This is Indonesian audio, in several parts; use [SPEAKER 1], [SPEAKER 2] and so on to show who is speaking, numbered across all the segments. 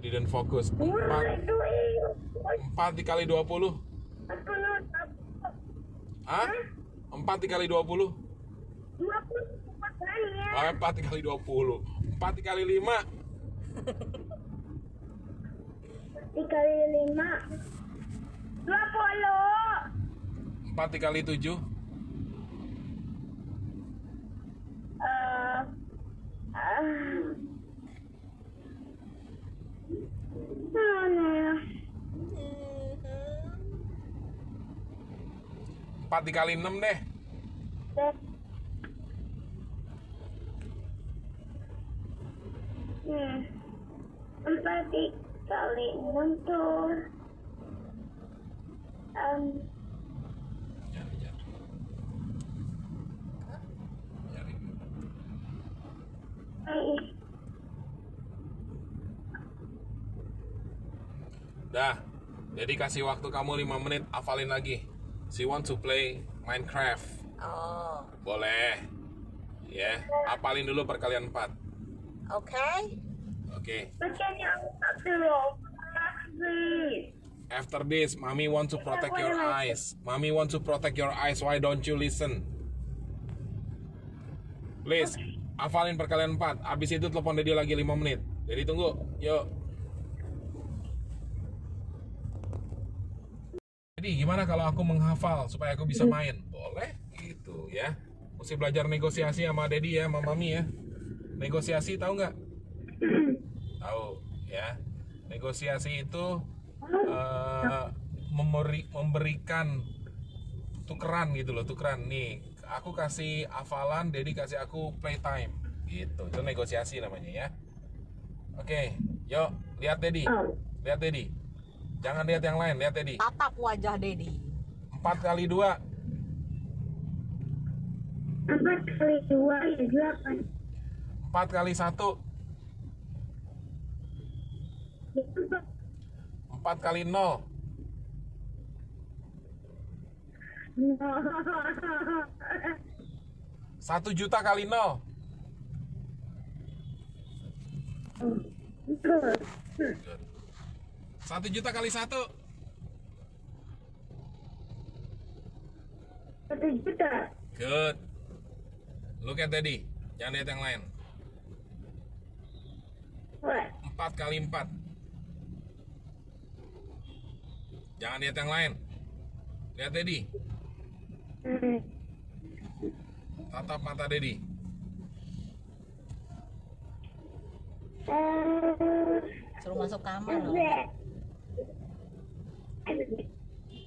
[SPEAKER 1] Didn't fokus. 4 4 dikali 20. Hah? 4 dikali 20. Oh, 4 dikali 20. 4 dikali 5.
[SPEAKER 2] Dikali lima dua puluh
[SPEAKER 1] 4 dikali 7.
[SPEAKER 2] eh ah. mana ya
[SPEAKER 1] 4 dikali 6 deh.
[SPEAKER 2] Hmm empat dikali enam tuh um,
[SPEAKER 1] Dah. Jadi kasih waktu kamu 5 menit hafalin lagi. She want to play Minecraft.
[SPEAKER 3] Oh,
[SPEAKER 1] Boleh. Ya, hafalin dulu perkalian 4.
[SPEAKER 3] oke.
[SPEAKER 1] Oke.
[SPEAKER 2] loh please
[SPEAKER 1] After this, mommy want to protect your eyes. Mommy want to protect your eyes. Why don't you listen? Please, hafalin perkalian 4. Abis itu telepon Dedi lagi 5 menit. Jadi tunggu. Yuk. Jadi gimana kalau aku menghafal supaya aku bisa main? Boleh gitu ya. Mesti belajar negosiasi sama Dedi ya, sama Mami ya. Negosiasi tahu nggak? Tahu ya. Negosiasi itu memberi memberikan tukeran gitu loh, tukeran nih. Aku kasih hafalan, Dedi kasih aku playtime. Gitu. Itu negosiasi namanya ya. Oke, yuk lihat Dedi. Lihat Dedi. Jangan lihat yang lain, lihat Dedi.
[SPEAKER 3] Tatap wajah Dedi.
[SPEAKER 1] 4 kali 2
[SPEAKER 2] empat kali dua ya delapan.
[SPEAKER 1] 4 kali 1
[SPEAKER 2] itu
[SPEAKER 1] 4 kali 0 1 juta kali 0 1 juta kali 1
[SPEAKER 2] satu juta?
[SPEAKER 1] Good. Look at Daddy Jangan lihat yang lain.
[SPEAKER 2] What?
[SPEAKER 1] 4 kali 4 Jangan lihat yang lain. Lihat Daddy
[SPEAKER 2] hmm.
[SPEAKER 1] Tatap mata Daddy
[SPEAKER 2] eh
[SPEAKER 3] Suruh masuk kamar loh.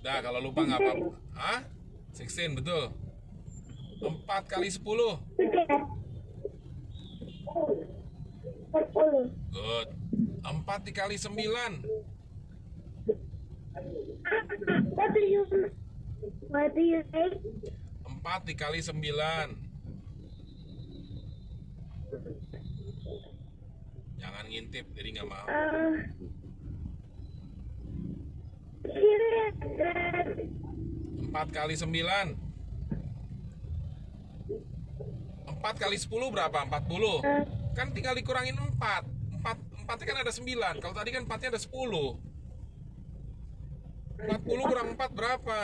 [SPEAKER 1] Dah kalau lupa nggak apa-apa Hah? 16 betul 4 kali 10
[SPEAKER 2] Sudah. Sepuluh.
[SPEAKER 1] Good 4 dikali 9
[SPEAKER 2] What do you What do you say?
[SPEAKER 1] 4 dikali 9 Jangan ngintip jadi nggak mau
[SPEAKER 2] Uh, serious, Dad.
[SPEAKER 1] 4 kali 9 4 kali 10 berapa? 40 Kan tinggal dikurangin 4 4 4 kan ada 9 Kalau tadi kan 4 nya ada 10 40 kurang 4 berapa?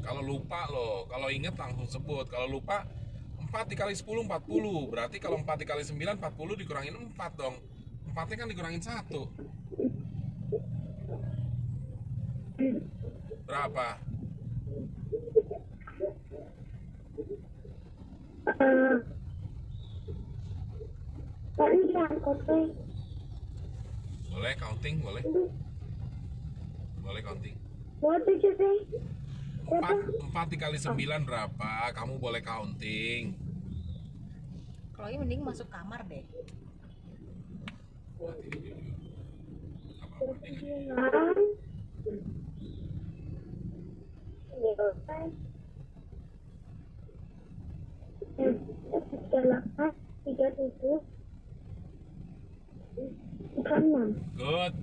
[SPEAKER 1] Kalau lupa loh Kalau inget langsung sebut Kalau lupa 4 dikali 10 40 Berarti kalau 4 dikali 9 40 dikurangin 4 dong 4 nya kan dikurangin 1 Berapa? Boleh counting? Boleh? Boleh counting
[SPEAKER 2] What did you say?
[SPEAKER 1] 4, 4 dikali 9 berapa? Kamu boleh counting
[SPEAKER 3] Chloe mending masuk kamar deh.
[SPEAKER 2] Sembilan. Tiga tujuh. Tiga enam.
[SPEAKER 1] Good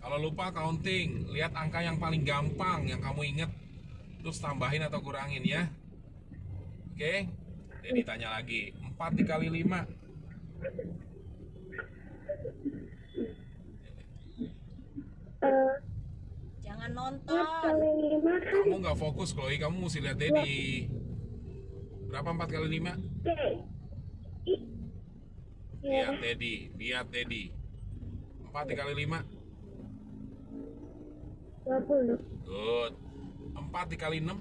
[SPEAKER 1] Kalau lupa counting Lihat angka yang paling gampang Yang kamu inget Terus tambahin atau kurangin ya Oke Jadi tanya lagi, 4 dikali 5
[SPEAKER 2] Eh,
[SPEAKER 3] Jangan
[SPEAKER 2] empat
[SPEAKER 3] nonton.
[SPEAKER 2] lima kan
[SPEAKER 1] Kamu nggak fokus, Chloe. Kamu mesti lihat Dedi. Berapa 4 kali 5?
[SPEAKER 2] Oke. I- Ya,
[SPEAKER 1] Lihat Dedi, lihat Dedi. 4 dikali 5?
[SPEAKER 2] dua puluh.
[SPEAKER 1] Good. 4 dikali 6?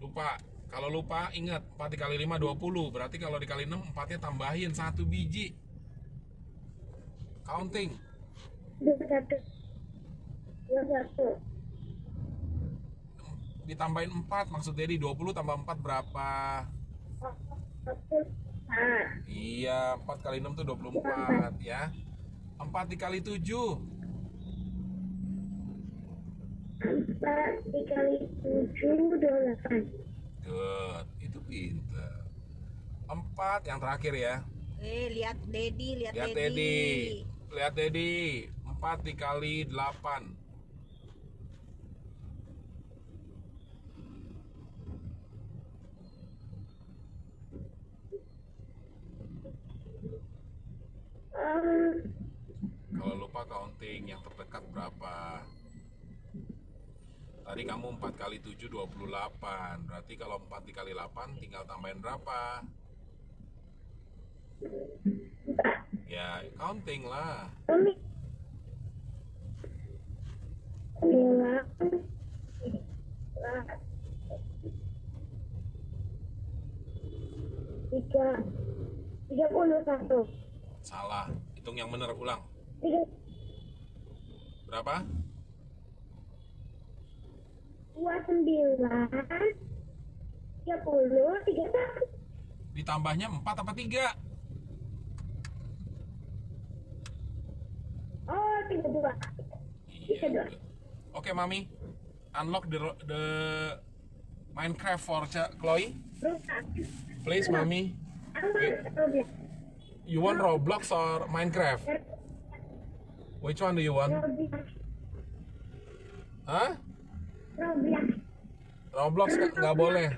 [SPEAKER 1] Lupa. Kalau lupa, ingat 4 dikali 5 20. Berarti kalau dikali 6, 4-nya tambahin satu biji. Counting.
[SPEAKER 2] Dua satu. Dua satu.
[SPEAKER 1] Ditambahin 4, maksud Dedi 20 tambah 4 berapa?
[SPEAKER 2] Satu. Ah,
[SPEAKER 1] Iya, 4 kali 6 tuh 24 ya. 4 dikali 7.
[SPEAKER 2] empat dikali tujuh dua delapan.
[SPEAKER 1] Good, itu pinter. 4 yang terakhir ya.
[SPEAKER 3] Eh, lihat Dedi, lihat,
[SPEAKER 1] Lihat
[SPEAKER 3] Dedi.
[SPEAKER 1] Dedi. Lihat Dedi. 4 dikali 8.
[SPEAKER 2] Um,
[SPEAKER 1] lupa counting yang terdekat berapa? Tadi kamu 4 kali 7 28. Berarti kalau 4 dikali 8 tinggal tambahin berapa? Ya, counting lah.
[SPEAKER 2] Tiga. Tiga puluh satu.
[SPEAKER 1] Salah. Hitung yang benar ulang.
[SPEAKER 2] Tiga.
[SPEAKER 1] Berapa?
[SPEAKER 2] Dua sembilan. Tiga puluh. Tiga satu.
[SPEAKER 1] Ditambahnya 4 apa 3?
[SPEAKER 2] Oh, tiga dua. Tiga dua.
[SPEAKER 1] Oke, Mami. Unlock the the Minecraft for Ch- Chloe. Please, Mami.
[SPEAKER 2] Roblox.
[SPEAKER 1] You want Roblox or Minecraft? Which one do you want?
[SPEAKER 2] Roblox.
[SPEAKER 1] Hah?
[SPEAKER 2] Roblox.
[SPEAKER 1] Roblox ka- nggak boleh.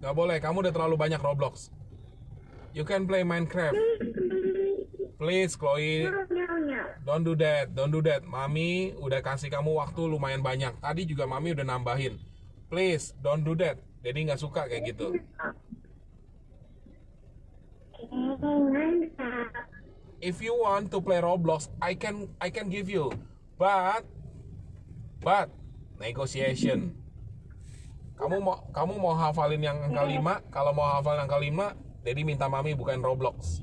[SPEAKER 1] Nggak boleh. Kamu udah terlalu banyak Roblox. You can play Minecraft. Please, Chloe. Don't do that, don't do that. Mami udah kasih kamu waktu lumayan banyak. Tadi juga Mami udah nambahin. Please, don't do that. Jadi nggak suka kayak gitu. If you want to play Roblox, I can I can give you. But but negotiation. Kamu mau kamu mau hafalin yang angka 5, kalau mau hafalin angka 5, jadi minta Mami bukain Roblox.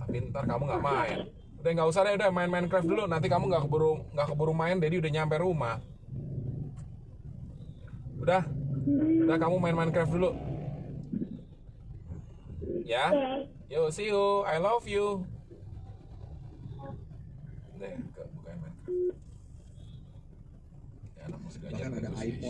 [SPEAKER 1] Tapi ntar kamu nggak main. Udah nggak usah deh, udah main Minecraft dulu. Nanti kamu nggak keburu nggak keburu main, jadi udah nyampe rumah. Udah, udah kamu main Minecraft dulu. Ya.
[SPEAKER 2] Oke.
[SPEAKER 1] Yo, see you. I love you. Deh, ke- bukain Minecraft. Ya, anak mesti diajar
[SPEAKER 4] Bahkan ada iPhone